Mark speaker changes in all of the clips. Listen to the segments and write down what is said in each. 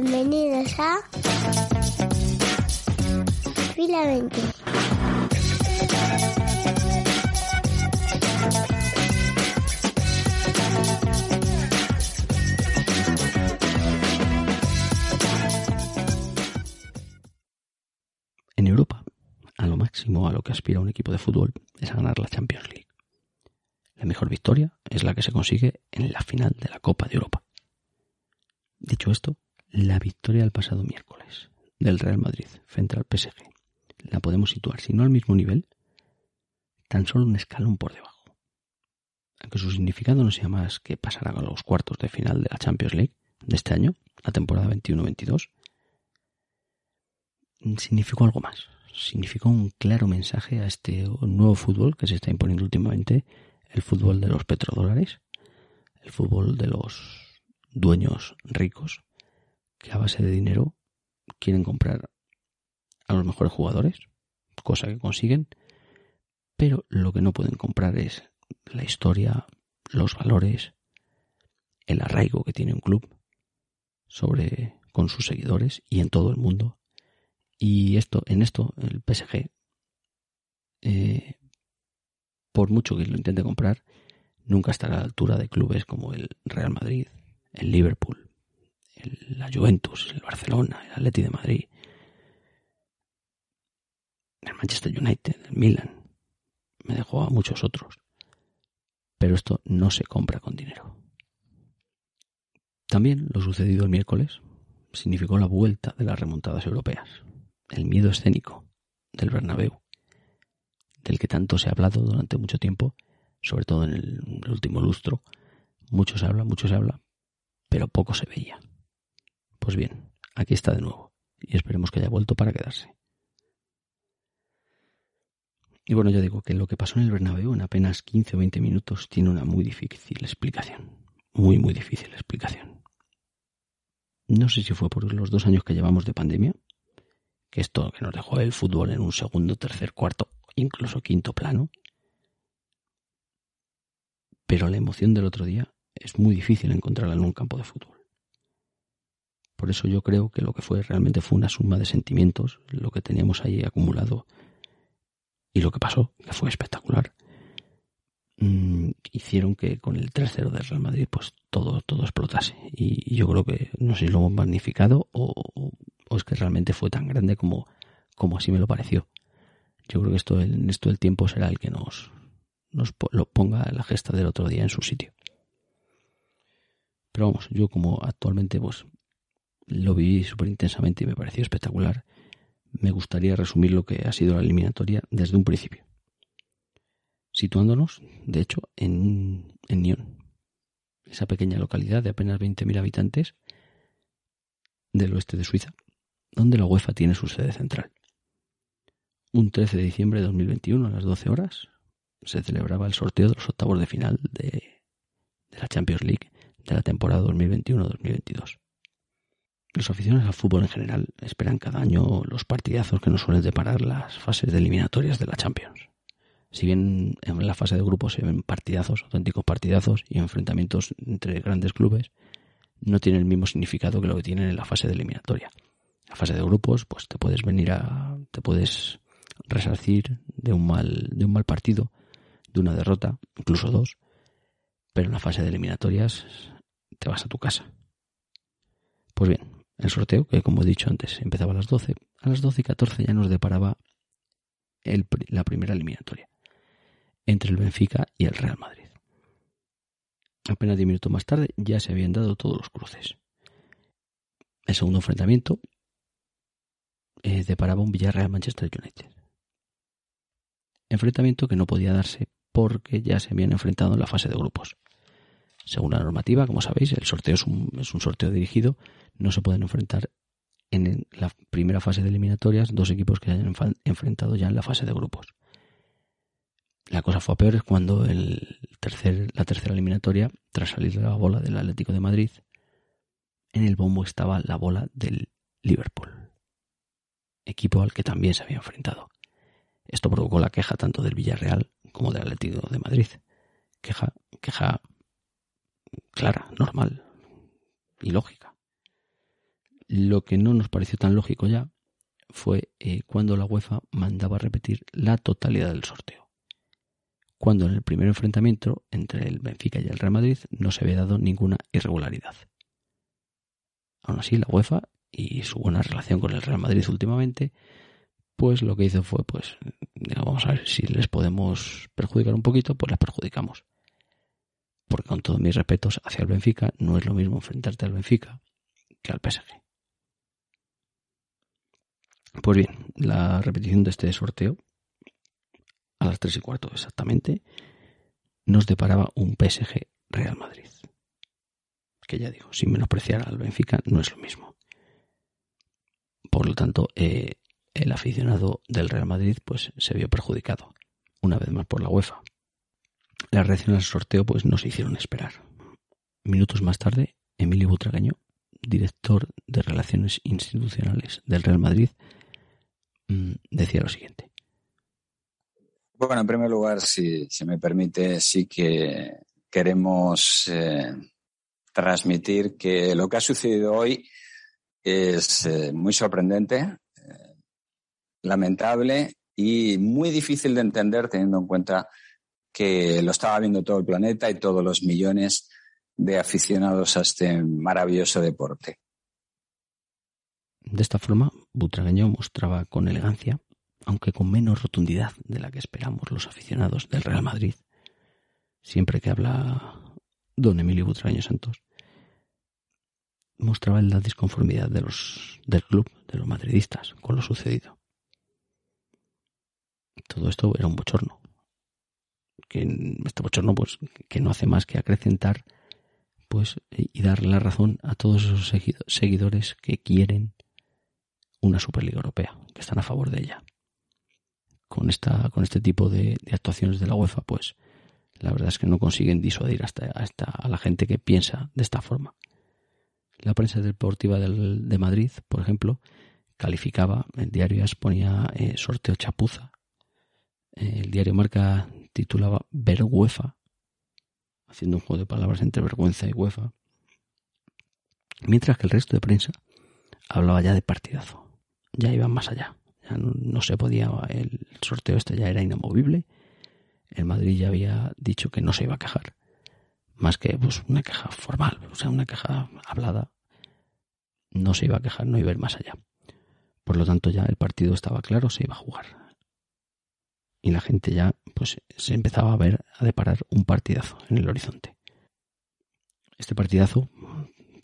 Speaker 1: Bienvenidos a Fila 20.
Speaker 2: En Europa, a lo máximo a lo que aspira un equipo de fútbol es a ganar la Champions League. La mejor victoria es la que se consigue en la final de la Copa de Europa. Dicho esto, la victoria del pasado miércoles del Real Madrid frente al PSG la podemos situar, si no al mismo nivel, tan solo un escalón por debajo. Aunque su significado no sea más que pasar a los cuartos de final de la Champions League de este año, la temporada 21-22, significó algo más. Significó un claro mensaje a este nuevo fútbol que se está imponiendo últimamente, el fútbol de los petrodólares, el fútbol de los dueños ricos, que a base de dinero quieren comprar a los mejores jugadores, cosa que consiguen, pero lo que no pueden comprar es la historia, los valores, el arraigo que tiene un club sobre con sus seguidores y en todo el mundo. Y esto, en esto, el PSG, eh, por mucho que lo intente comprar, nunca estará a la altura de clubes como el Real Madrid, el Liverpool, el, la Juventus, el Barcelona, el Atleti de Madrid, el Manchester United, el Milan. Me dejó a muchos otros. Pero esto no se compra con dinero. También lo sucedido el miércoles significó la vuelta de las remontadas europeas, el miedo escénico del Bernabéu, del que tanto se ha hablado durante mucho tiempo, sobre todo en el, último lustro. Mucho se habla, mucho se habla, pero poco se veía. Pues bien, aquí está de nuevo, y esperemos que haya vuelto para quedarse. Y bueno, yo digo que lo que pasó en el Bernabéu en apenas 15 o 20 minutos tiene una muy difícil explicación. Muy, muy difícil explicación. No sé si fue por los dos años que llevamos de pandemia, que esto que nos dejó el fútbol en un segundo, tercer, cuarto, incluso quinto plano. Pero la emoción del otro día es muy difícil encontrarla en un campo de fútbol. Por eso yo creo que lo que fue realmente fue una suma de sentimientos, lo que teníamos ahí acumulado y lo que pasó, que fue espectacular, mm, hicieron que con el 3-0 del Real Madrid pues todo, todo explotase. Y, yo creo que no sé si lo hemos magnificado o, o, es que realmente fue tan grande como, como así me lo pareció. Yo creo que esto en esto del tiempo será el que nos, nos lo ponga la gesta del otro día en su sitio. Pero vamos, yo como actualmente pues lo viví súper intensamente y me pareció espectacular me gustaría resumir lo que ha sido la eliminatoria desde un principio. Situándonos, de hecho, en, en Nyon, esa pequeña localidad de apenas 20.000 habitantes del oeste de Suiza, donde la UEFA tiene su sede central. Un 13 de diciembre de 2021 a las 12 horas se celebraba el sorteo de los octavos de final de, de la Champions League de la temporada 2021-2022. Los aficionados al fútbol en general esperan cada año los partidazos que nos suelen deparar las fases de eliminatorias de la Champions. Si bien en la fase de grupos se ven partidazos, auténticos partidazos y enfrentamientos entre grandes clubes, no tiene el mismo significado que lo que tienen en la fase de eliminatoria. La fase de grupos, pues te puedes venir a, te puedes resarcir de un mal, de un mal partido, de una derrota, incluso dos, pero en la fase de eliminatorias te vas a tu casa. Pues bien, el sorteo, que como he dicho antes, empezaba a las 12. A las 12 y 14 ya nos deparaba la primera eliminatoria entre el Benfica y el Real Madrid. Apenas 10 minutos más tarde ya se habían dado todos los cruces. El segundo enfrentamiento eh, deparaba un Villarreal-Manchester United. Enfrentamiento que no podía darse porque ya se habían enfrentado en la fase de grupos. Según la normativa, como sabéis, el sorteo es un, sorteo dirigido, no se pueden enfrentar en la primera fase de eliminatorias dos equipos que hayan enfrentado ya en la fase de grupos. La cosa fue peor cuando la tercera eliminatoria, tras salir de la bola del Atlético de Madrid, en el bombo estaba la bola del Liverpool, equipo al que también se había enfrentado. Esto provocó la queja tanto del Villarreal como del Atlético de Madrid. Queja, queja clara, normal y lógica. Lo que no nos pareció tan lógico ya fue eh, cuando la UEFA mandaba repetir la totalidad del sorteo. Cuando en el primer enfrentamiento entre el Benfica y el Real Madrid no se había dado ninguna irregularidad. Aún así, la UEFA y su buena relación con el Real Madrid últimamente, pues lo que hizo fue, pues, vamos a ver si les podemos perjudicar un poquito, pues les perjudicamos. Porque con todos mis respetos hacia el Benfica, no es lo mismo enfrentarte al Benfica que al PSG. Pues bien, la repetición de este sorteo, a las tres y cuarto exactamente, nos deparaba un PSG Real Madrid. Que ya digo, sin menospreciar al Benfica, no es lo mismo. Por lo tanto, eh, el aficionado del Real Madrid pues se vio perjudicado, una vez más por la UEFA. Las reacciones al sorteo pues no se hicieron esperar. Minutos más tarde, Emilio Butragaño, director de Relaciones Institucionales del Real Madrid, Mm, decía lo siguiente.
Speaker 3: Bueno, en primer lugar, si, se me permite, sí que queremos eh, transmitir que lo que ha sucedido hoy es eh, muy sorprendente, eh, lamentable y muy difícil de entender teniendo en cuenta que lo estaba viendo todo el planeta y todos los millones de aficionados a este maravilloso deporte.
Speaker 2: De esta forma, Butragueño mostraba con elegancia, aunque con menos rotundidad de la que esperamos los aficionados del Real Madrid, siempre que habla don Emilio Butragueño Santos, mostraba la disconformidad de los, del club, de los madridistas, con lo sucedido. Todo esto era un bochorno. Que este bochorno, pues, que no hace más que acrecentar, pues, y dar la razón a todos esos seguidores que quieren una Superliga Europea, que están a favor de ella. Con, esta, con este tipo de, actuaciones de la UEFA, pues la verdad es que no consiguen disuadir hasta, a la gente que piensa de esta forma. La prensa deportiva de Madrid, por ejemplo, calificaba, el diario ponía eh, sorteo chapuza, eh, el diario Marca titulaba Vergüefa, haciendo un juego de palabras entre vergüenza y UEFA, mientras que el resto de prensa hablaba ya de partidazo ya iban más allá. Ya no, se podía, el sorteo este ya era inamovible. El Madrid ya había dicho que no se iba a quejar. Más que pues una queja formal, o sea, una queja hablada. No se iba a quejar, no iba a ir más allá. Por lo tanto, ya el partido estaba claro, se iba a jugar. Y la gente ya, pues, se empezaba a ver, a deparar un partidazo en el horizonte. Este partidazo,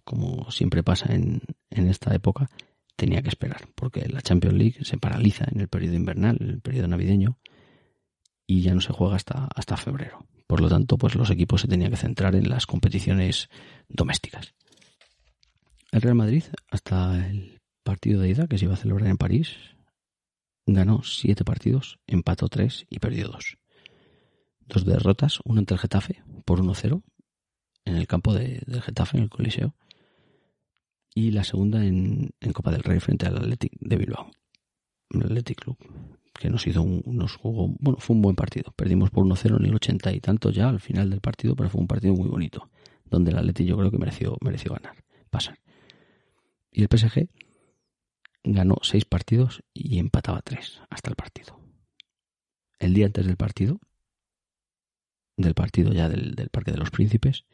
Speaker 2: como siempre pasa en, en esta época, tenía que esperar, porque la Champions League se paraliza en el periodo invernal, el periodo navideño, y ya no se juega hasta, hasta febrero. Por lo tanto, pues los equipos se tenían que centrar en las competiciones domésticas. El Real Madrid, hasta el partido de ida que se iba a celebrar en París, ganó siete partidos, empató tres y perdió dos. Dos derrotas, una ante el Getafe por 1-0 en el campo de, del Getafe, en el Coliseo, y la segunda en, Copa del Rey frente al Athletic de Bilbao, el Athletic Club, que nos hizo un, nos jugó, bueno, fue un buen partido. Perdimos por 1-0 en el 80 y tanto ya al final del partido, pero fue un partido muy bonito, donde el Athletic yo creo que mereció, mereció ganar, pasar. Y el PSG ganó seis partidos y empataba tres hasta el partido. El día antes del partido, del partido ya del, del Parque de los Príncipes,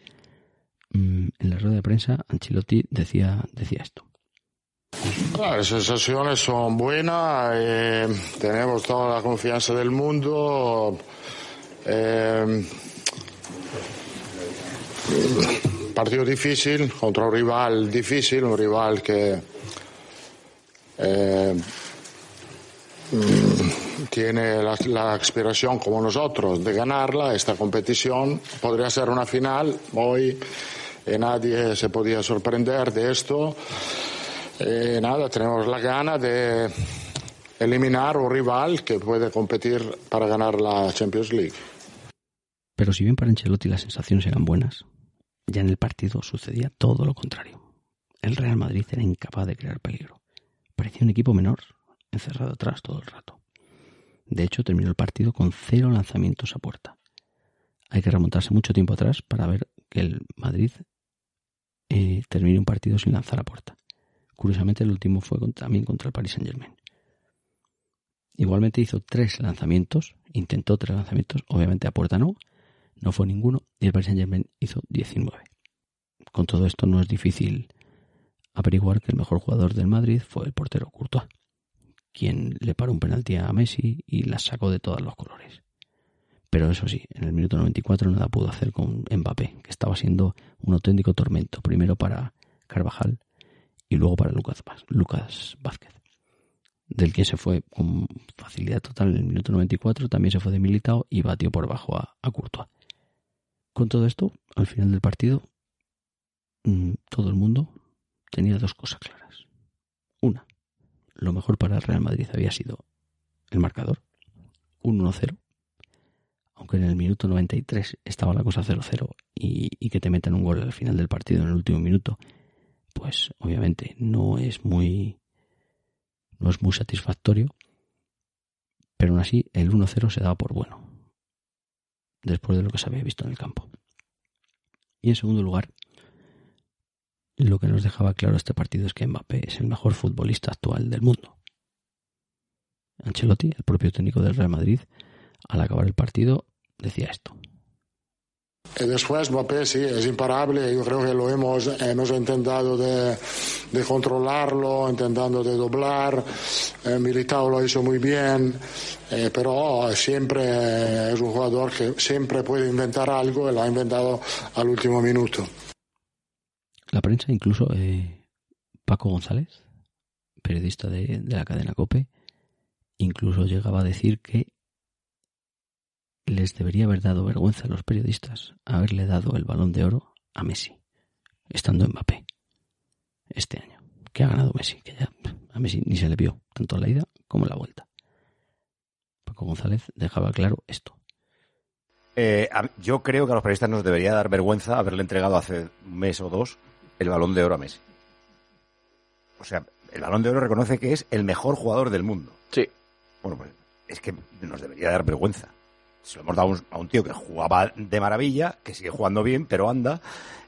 Speaker 2: Mm, en la rueda de prensa, Ancelotti decía, decía esto.
Speaker 4: Las sensaciones son buenas, eh, tenemos toda la confianza del mundo. Eh, partido difícil contra un rival difícil, un rival que eh, tiene la, la, aspiración como nosotros de ganarla, esta competición. Podría ser una final hoy y nadie se podía sorprender de esto. Y nada, tenemos la gana de eliminar un rival que puede competir para ganar la Champions League.
Speaker 2: Pero si bien para Ancelotti las sensaciones eran buenas, ya en el partido sucedía todo lo contrario. El Real Madrid era incapaz de crear peligro. Parecía un equipo menor, encerrado atrás todo el rato. De hecho, terminó el partido con cero lanzamientos a puerta. Hay que remontarse mucho tiempo atrás para ver que el Madrid eh, termine un partido sin lanzar a puerta. Curiosamente, el último fue también contra el Paris Saint Germain. Igualmente hizo tres lanzamientos, intentó tres lanzamientos, obviamente a puerta no, no fue ninguno, y el Paris Saint Germain hizo 19. Con todo esto no es difícil averiguar que el mejor jugador del Madrid fue el portero Courtois, quien le paró un penalti a Messi y la sacó de todos los colores. Pero eso sí, en el minuto 94 nada pudo hacer con Mbappé, que estaba siendo un auténtico tormento, primero para Carvajal y luego para Lucas, Vázquez, del que se fue con facilidad total en el minuto 94, también se fue de y batió por bajo a, a Courtois. Con todo esto, al final del partido, mm, todo el mundo tenía dos cosas claras. Una, lo mejor para el Real Madrid había sido el marcador, un 1-0, aunque en el minuto 93 estaba la cosa 0-0 y, y, que te metan un gol al final del partido en el último minuto, pues obviamente no es muy no es muy satisfactorio, pero aún así el 1-0 se daba por bueno, después de lo que se había visto en el campo. Y en segundo lugar, lo que nos dejaba claro este partido es que Mbappé es el mejor futbolista actual del mundo. Ancelotti, el propio técnico del Real Madrid, al acabar el partido, decía esto.
Speaker 4: Después Mbappé sí, es imparable. Yo creo que lo hemos, hemos intentado de, controlarlo, intentando de doblar. Eh, Militao lo hizo muy bien, eh, pero siempre es un jugador que siempre puede inventar algo y lo ha inventado al último minuto.
Speaker 2: La prensa, incluso eh, Paco González, periodista de, la cadena Cope, incluso llegaba a decir que les debería haber dado vergüenza a los periodistas haberle dado el balón de oro a Messi, estando en Mbappé este año. Que ha ganado Messi, que ya a Messi ni se le vio, tanto la ida como la vuelta. Paco González dejaba claro esto.
Speaker 5: Eh, yo creo que a los periodistas nos debería dar vergüenza haberle entregado hace un mes o dos el balón de oro a Messi. O sea, el balón de oro reconoce que es el mejor jugador del mundo.
Speaker 6: Sí.
Speaker 5: Bueno, pues es que nos debería dar vergüenza se lo hemos dado a un tío que jugaba de maravilla, que sigue jugando bien, pero anda,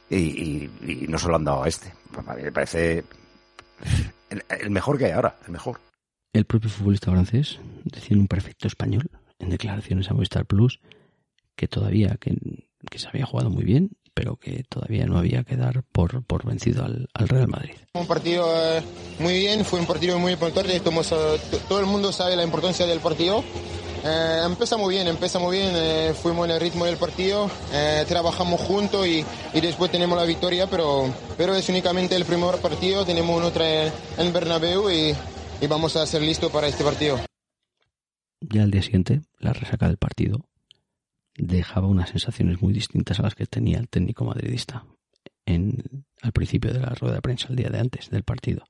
Speaker 5: y, y, y no se lo han dado a este. A mí me parece el, el, mejor que hay ahora, el mejor.
Speaker 2: El propio futbolista francés decía en un perfecto español, en declaraciones a Movistar Plus, que todavía, que, que se había jugado muy bien, pero que todavía no había que dar por, por vencido al, al, Real Madrid.
Speaker 7: Un partido eh, muy bien, fue un partido muy importante, todo el mundo sabe la importancia del partido. Eh, empezamos bien, empezamos bien, eh, fuimos en el ritmo del partido, eh, trabajamos juntos y, y, después tenemos la victoria, pero, pero es únicamente el primer partido, tenemos otra en, en Bernabéu y, y vamos a ser listos para este partido.
Speaker 2: Ya al día siguiente, la resaca del partido dejaba unas sensaciones muy distintas a las que tenía el técnico madridista en, al principio de la rueda de prensa, el día de antes del partido.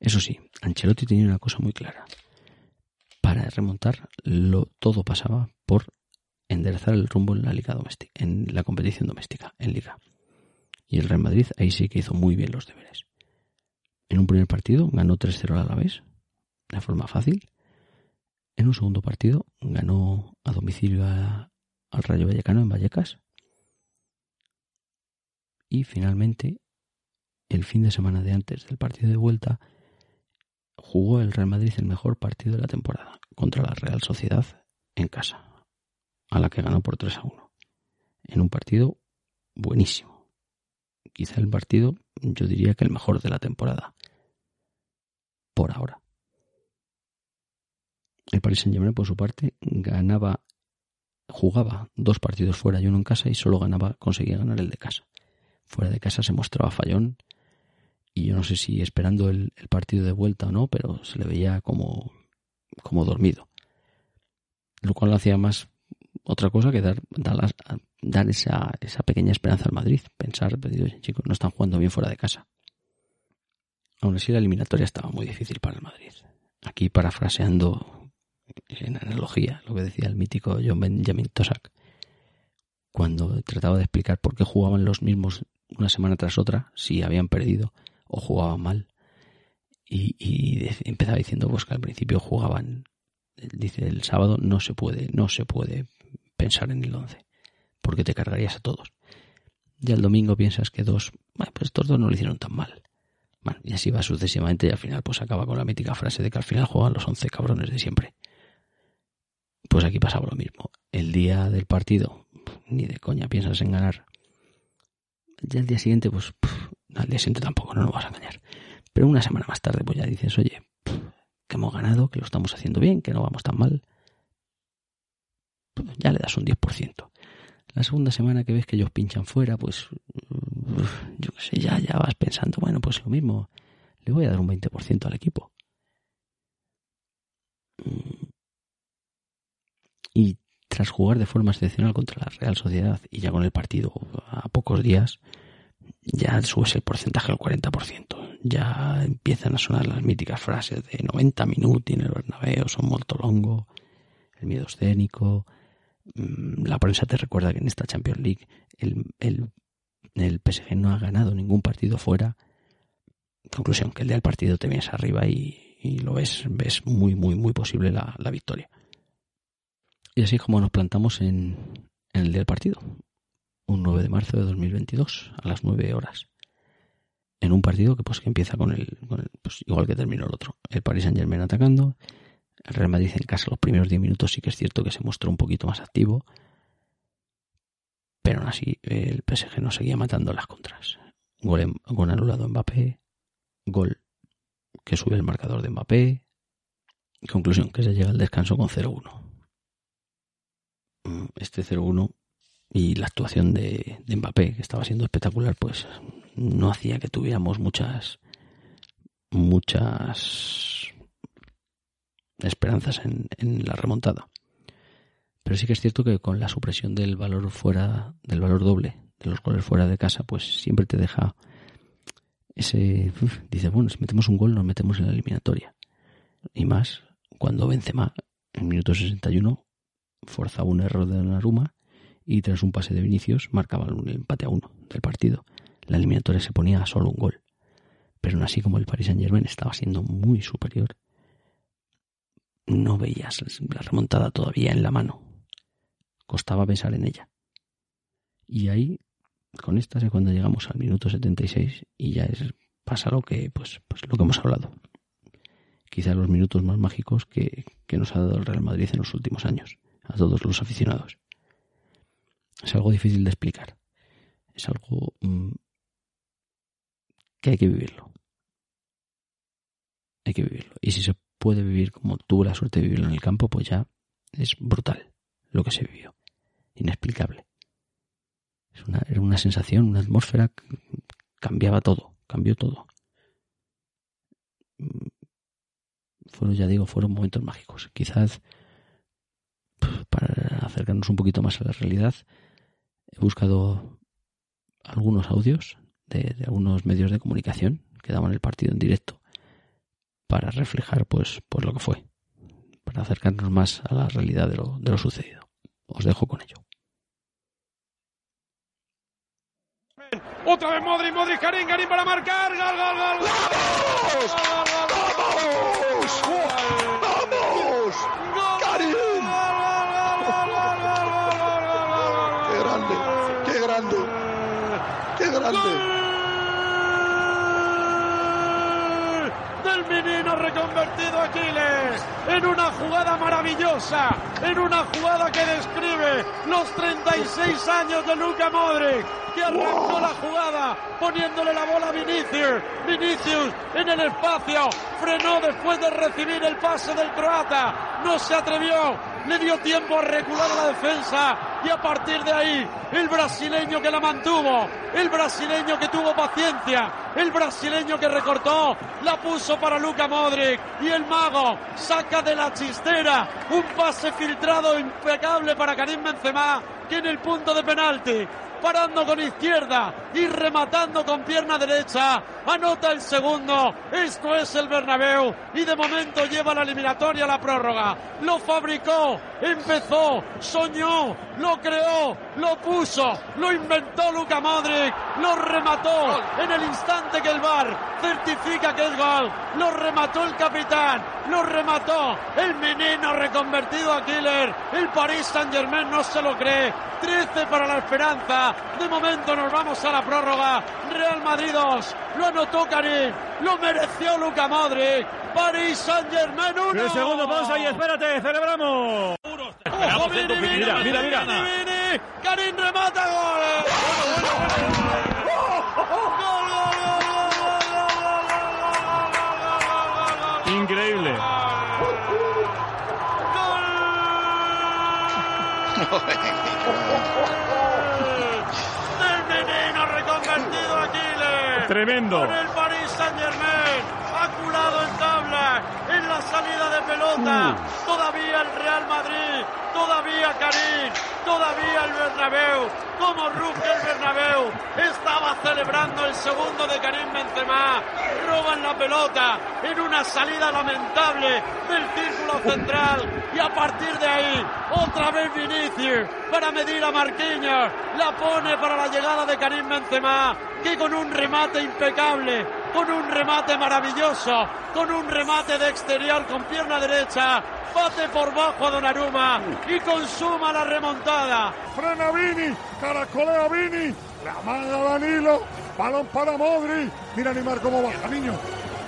Speaker 2: Eso sí, Ancelotti tenía una cosa muy clara para remontar, lo, todo pasaba por enderezar el rumbo en la liga doméstica, en la competición doméstica, en liga. Y el Real Madrid ahí sí que hizo muy bien los deberes. En un primer partido ganó 3-0 a la vez, de forma fácil. En un segundo partido ganó a domicilio al Rayo Vallecano en Vallecas. Y finalmente, el fin de semana de antes del partido de vuelta, jugó el Real Madrid el mejor partido de la temporada contra la Real Sociedad en casa, a la que ganó por 3 a 1. En un partido buenísimo. Quizá el partido, yo diría que el mejor de la temporada. Por ahora. El Paris Saint-Germain, por su parte, ganaba, jugaba dos partidos fuera y uno en casa y solo ganaba, conseguía ganar el de casa. Fuera de casa se mostraba fallón y yo no sé si esperando el, partido de vuelta o no, pero se le veía como, como dormido. lo cual hacía más otra cosa que dar, dar, dar esa, esa pequeña esperanza al Madrid. Pensar, pues, chicos, no están jugando bien fuera de casa. Aún así, la eliminatoria estaba muy difícil para el Madrid. Aquí, parafraseando en analogía lo que decía el mítico John Benjamin Tosak, cuando trataba de explicar por qué jugaban los mismos una semana tras otra, si habían perdido o jugaban mal. Y, empezaba diciendo pues que al principio jugaban, dice el sábado no se puede, no se puede pensar en el 11, porque te cargarías a todos. Y el domingo piensas que dos, pues estos dos no lo hicieron tan mal. Bueno, y así va sucesivamente y al final pues acaba con la mítica frase de que al final juegan los 11 cabrones de siempre. Pues aquí pasaba lo mismo. El día del partido, ni de coña piensas en ganar. Ya el día siguiente, pues al día siguiente tampoco, no nos vas a engañar. Pero una semana más tarde, pues ya dices, oye, que hemos ganado, que lo estamos haciendo bien, que no vamos tan mal. ya le das un 10%. La segunda semana que ves que ellos pinchan fuera, pues yo qué sé, ya, ya vas pensando, bueno, pues lo mismo, le voy a dar un 20% al equipo. Y tras jugar de forma excepcional contra la Real Sociedad y ya con el partido a pocos días, ya subes el porcentaje al 40%. Ya empiezan a sonar las míticas frases de 90 minutos en el Bernabéu, son molto longo, el miedo escénico. Mm, la prensa te recuerda que en esta Champions League el, el, el PSG no ha ganado ningún partido fuera. Conclusión, que el día del partido te vienes arriba y, y lo ves, ves muy, muy, muy posible la, la victoria. Y así es como nos plantamos en, el día del partido, un 9 de marzo de 2022, a las 9 horas. En un partido que pues que empieza con el, pues, igual que terminó el otro. El Paris Saint Germain atacando, el Real Madrid en casa los primeros 10 minutos sí que es cierto que se mostró un poquito más activo, pero aún así el PSG no seguía matando las contras. Gol, en, gol anulado Mbappé, gol que sube el marcador de Mbappé, conclusión que se llega al descanso con 0-1 este 0-1 y la actuación de, de, Mbappé, que estaba siendo espectacular, pues no hacía que tuviéramos muchas muchas esperanzas en, la remontada. Pero sí que es cierto que con la supresión del valor fuera, del valor doble, de los goles fuera de casa, pues siempre te deja ese dice, bueno, si metemos un gol nos metemos en la eliminatoria. Y más cuando Benzema en minuto 61 forzaba un error de Naruma y tras un pase de Vinicius marcaba un empate a uno del partido. La eliminatoria se ponía a solo un gol. Pero no así como el Paris Saint Germain estaba siendo muy superior, no veías la remontada todavía en la mano. Costaba pensar en ella. Y ahí, con esta es cuando llegamos al minuto 76 y ya es, pasa lo que, pues, pues lo que hemos hablado. Quizá los minutos más mágicos que, que nos ha dado el Real Madrid en los últimos años a todos los aficionados. Es algo difícil de explicar. Es algo mmm, que hay que vivirlo. Hay que vivirlo. Y si se puede vivir como tuve la suerte de vivirlo en el campo, pues ya es brutal lo que se vivió. Inexplicable. Es una, era una sensación, una atmósfera que cambiaba todo, cambió todo. Fueron, ya digo, fueron momentos mágicos. Quizás acercarnos un poquito más a la realidad, he buscado algunos audios de, algunos medios de comunicación que daban el partido en directo para reflejar pues, pues lo que fue, para acercarnos más a la realidad de lo, de lo sucedido. Os dejo con ello.
Speaker 8: Otra vez Modric, Modric, Karim, Karim para marcar. Gol, gol, gol.
Speaker 9: ¡Vamos! ¡Vamos! ¡Qué grande!
Speaker 8: del menino reconvertido Aquiles. En una jugada maravillosa, en una jugada que describe los 36 años de Luca Modric, que arrancó la jugada poniéndole la bola a Vinicius. Vinicius en el espacio frenó después de recibir el pase del croata, no se atrevió, le dio tiempo a recular a la defensa y a partir de ahí el brasileño que la mantuvo, el brasileño que tuvo paciencia, el brasileño que recortó, la puso para Luca Modric y el mago saca de la chistera un pase filtrado impecable para Karim Benzema que en el punto de penalti parando con izquierda y rematando con pierna derecha. Anota el segundo. Esto es el Bernabéu y de momento lleva la eliminatoria a la prórroga. Lo fabricó, empezó, soñó, lo creó, lo puso, lo inventó Luca Modric, lo remató en el instante que el VAR certifica que es gol. Lo remató el capitán, lo remató el menino reconvertido a killer. El Paris Saint-Germain no se lo cree. 13 para la esperanza. De momento nos vamos a la prórroga. Real Madrid 2. Lo anotó Karim. Lo mereció Luca Modric. París Saint Germain 1.
Speaker 10: El segundo pausa y espérate, celebramos.
Speaker 8: Ojo, Vini, Vini,
Speaker 10: Mira, mira, mira.
Speaker 8: Vini, Vini. Karim remata gol. Gol, gol,
Speaker 10: Increíble.
Speaker 8: Del menino reconvertido a Aquiles.
Speaker 10: Tremendo.
Speaker 8: Con el Paris Saint Germain. Aculado en tabla. En la salida de pelota. Todavía el Real Madrid. Todavía Karim. Todavía el Bernabéu. Como ruge el Bernabéu. Estaba celebrando el segundo de Karim Benzema. Roban la pelota en una salida lamentable del círculo central. Y a partir de ahí, otra vez Vinicius para medir a Marquinhos. La pone para la llegada de Karim Benzema. Que con un remate impecable, con un remate maravilloso, con un remate de exterior con pierna derecha, bate por bajo a Donnarumma y consuma la remontada.
Speaker 9: Frena Vini, caracolea Vini, la manda Danilo, balón para Modri. Mira Neymar cómo baja, niño.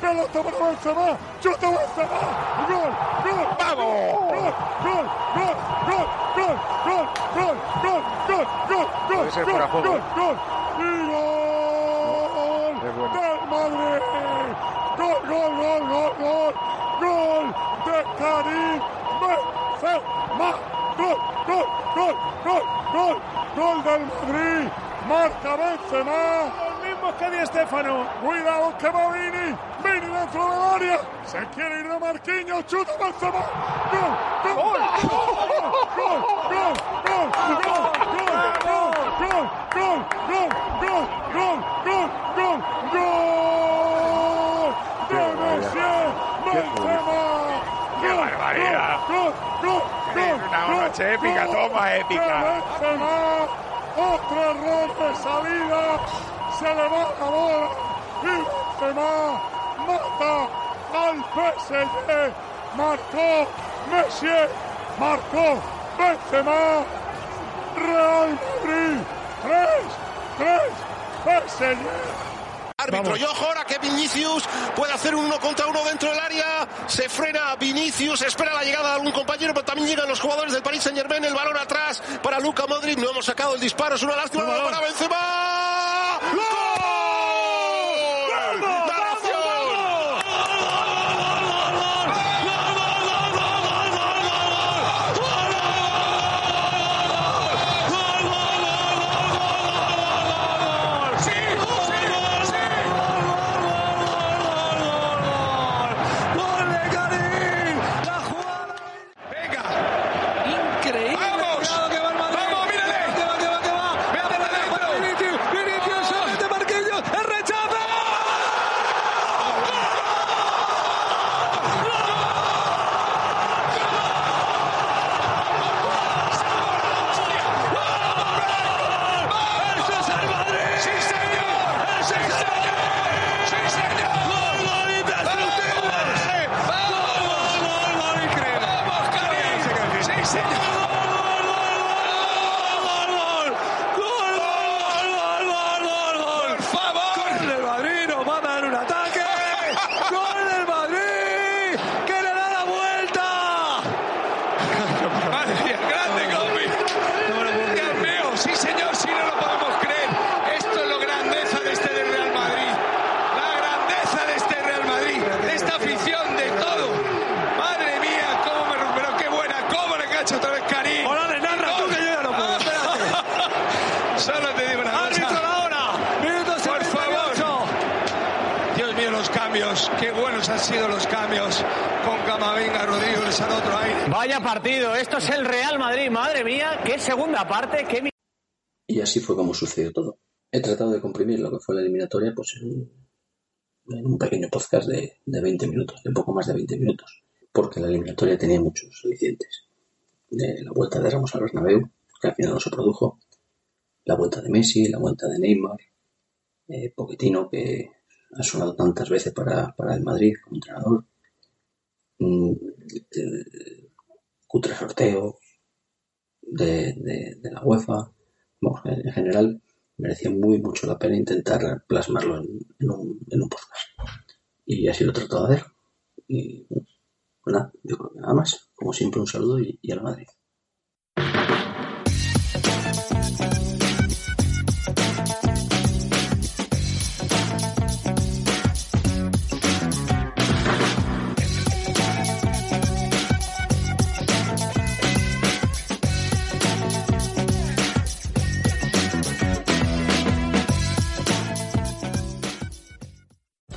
Speaker 9: Pelota para Benzema, chuta Benzema, gol, gol, vamos, gol, gol, gol, gol, gol, gol, gol, gol, gol, gol, gol, gol,
Speaker 5: juego.
Speaker 9: gol, gol, y gol Madrid, gol, gol, gol, gol, gol, gol de Karim Benzema, gol, gol, gol, gol, gol, gol del Madrid, marca Benzema.
Speaker 10: Los mismos que Di Stéfano.
Speaker 9: Cuidado que va Vini, Vini dentro del área, se quiere ir de Marquinhos, chuta Benzema, gol, gol, gol, gol, gol,
Speaker 5: Es una
Speaker 9: gol,
Speaker 5: noche épica, toma épica.
Speaker 9: Benzema, otro error de salida, se le va la bola y Benzema mata al PSG, marcó Messi, marcó Benzema, Real Madrid, 3, 3, PSG.
Speaker 11: Árbitro, y ojo ahora que Vinicius puede hacer un uno contra uno dentro del área. Se frena Vinicius, espera la llegada de algún compañero, pero también llegan los jugadores del Paris Saint Germain. El balón atrás para Luca Modric. No hemos sacado el disparo, es una lástima. Para Benzema. ¡Gol! ¡De la nación!
Speaker 10: ¡Gol de Karim! ¡La jugada!
Speaker 5: Venga,
Speaker 10: ¡Increíble!
Speaker 5: Vamos.
Speaker 10: Cuidado que va el Madrid.
Speaker 5: Vamos, mírale.
Speaker 10: Que va, que va, que va.
Speaker 5: Mira por
Speaker 10: Para
Speaker 5: dentro.
Speaker 10: Vinicius, Vinicius, solamente Marquinhos.
Speaker 12: Qué buenos han sido los cambios con Camavinga, Rodrigo, les han dado otro aire.
Speaker 13: Vaya partido, esto es el Real Madrid, madre mía, qué segunda parte, qué...
Speaker 2: Y así fue como sucedió todo. He tratado de comprimir lo que fue la eliminatoria pues en, en un pequeño podcast de, de 20 minutos, de poco más de 20 minutos, porque la eliminatoria tenía muchos alicientes. De la vuelta de Ramos al Bernabéu, que al final no se produjo, la vuelta de Messi, la vuelta de Neymar, eh, que ha sonado tantas veces para, el Madrid como entrenador, mm, el cutre sorteo de, de, la UEFA, Vamos, en general merecía muy mucho la pena intentar plasmarlo en, un, en podcast. Y así lo he de hacer. Y nada, yo creo que nada más. Como siempre, un saludo y, y a la Madrid.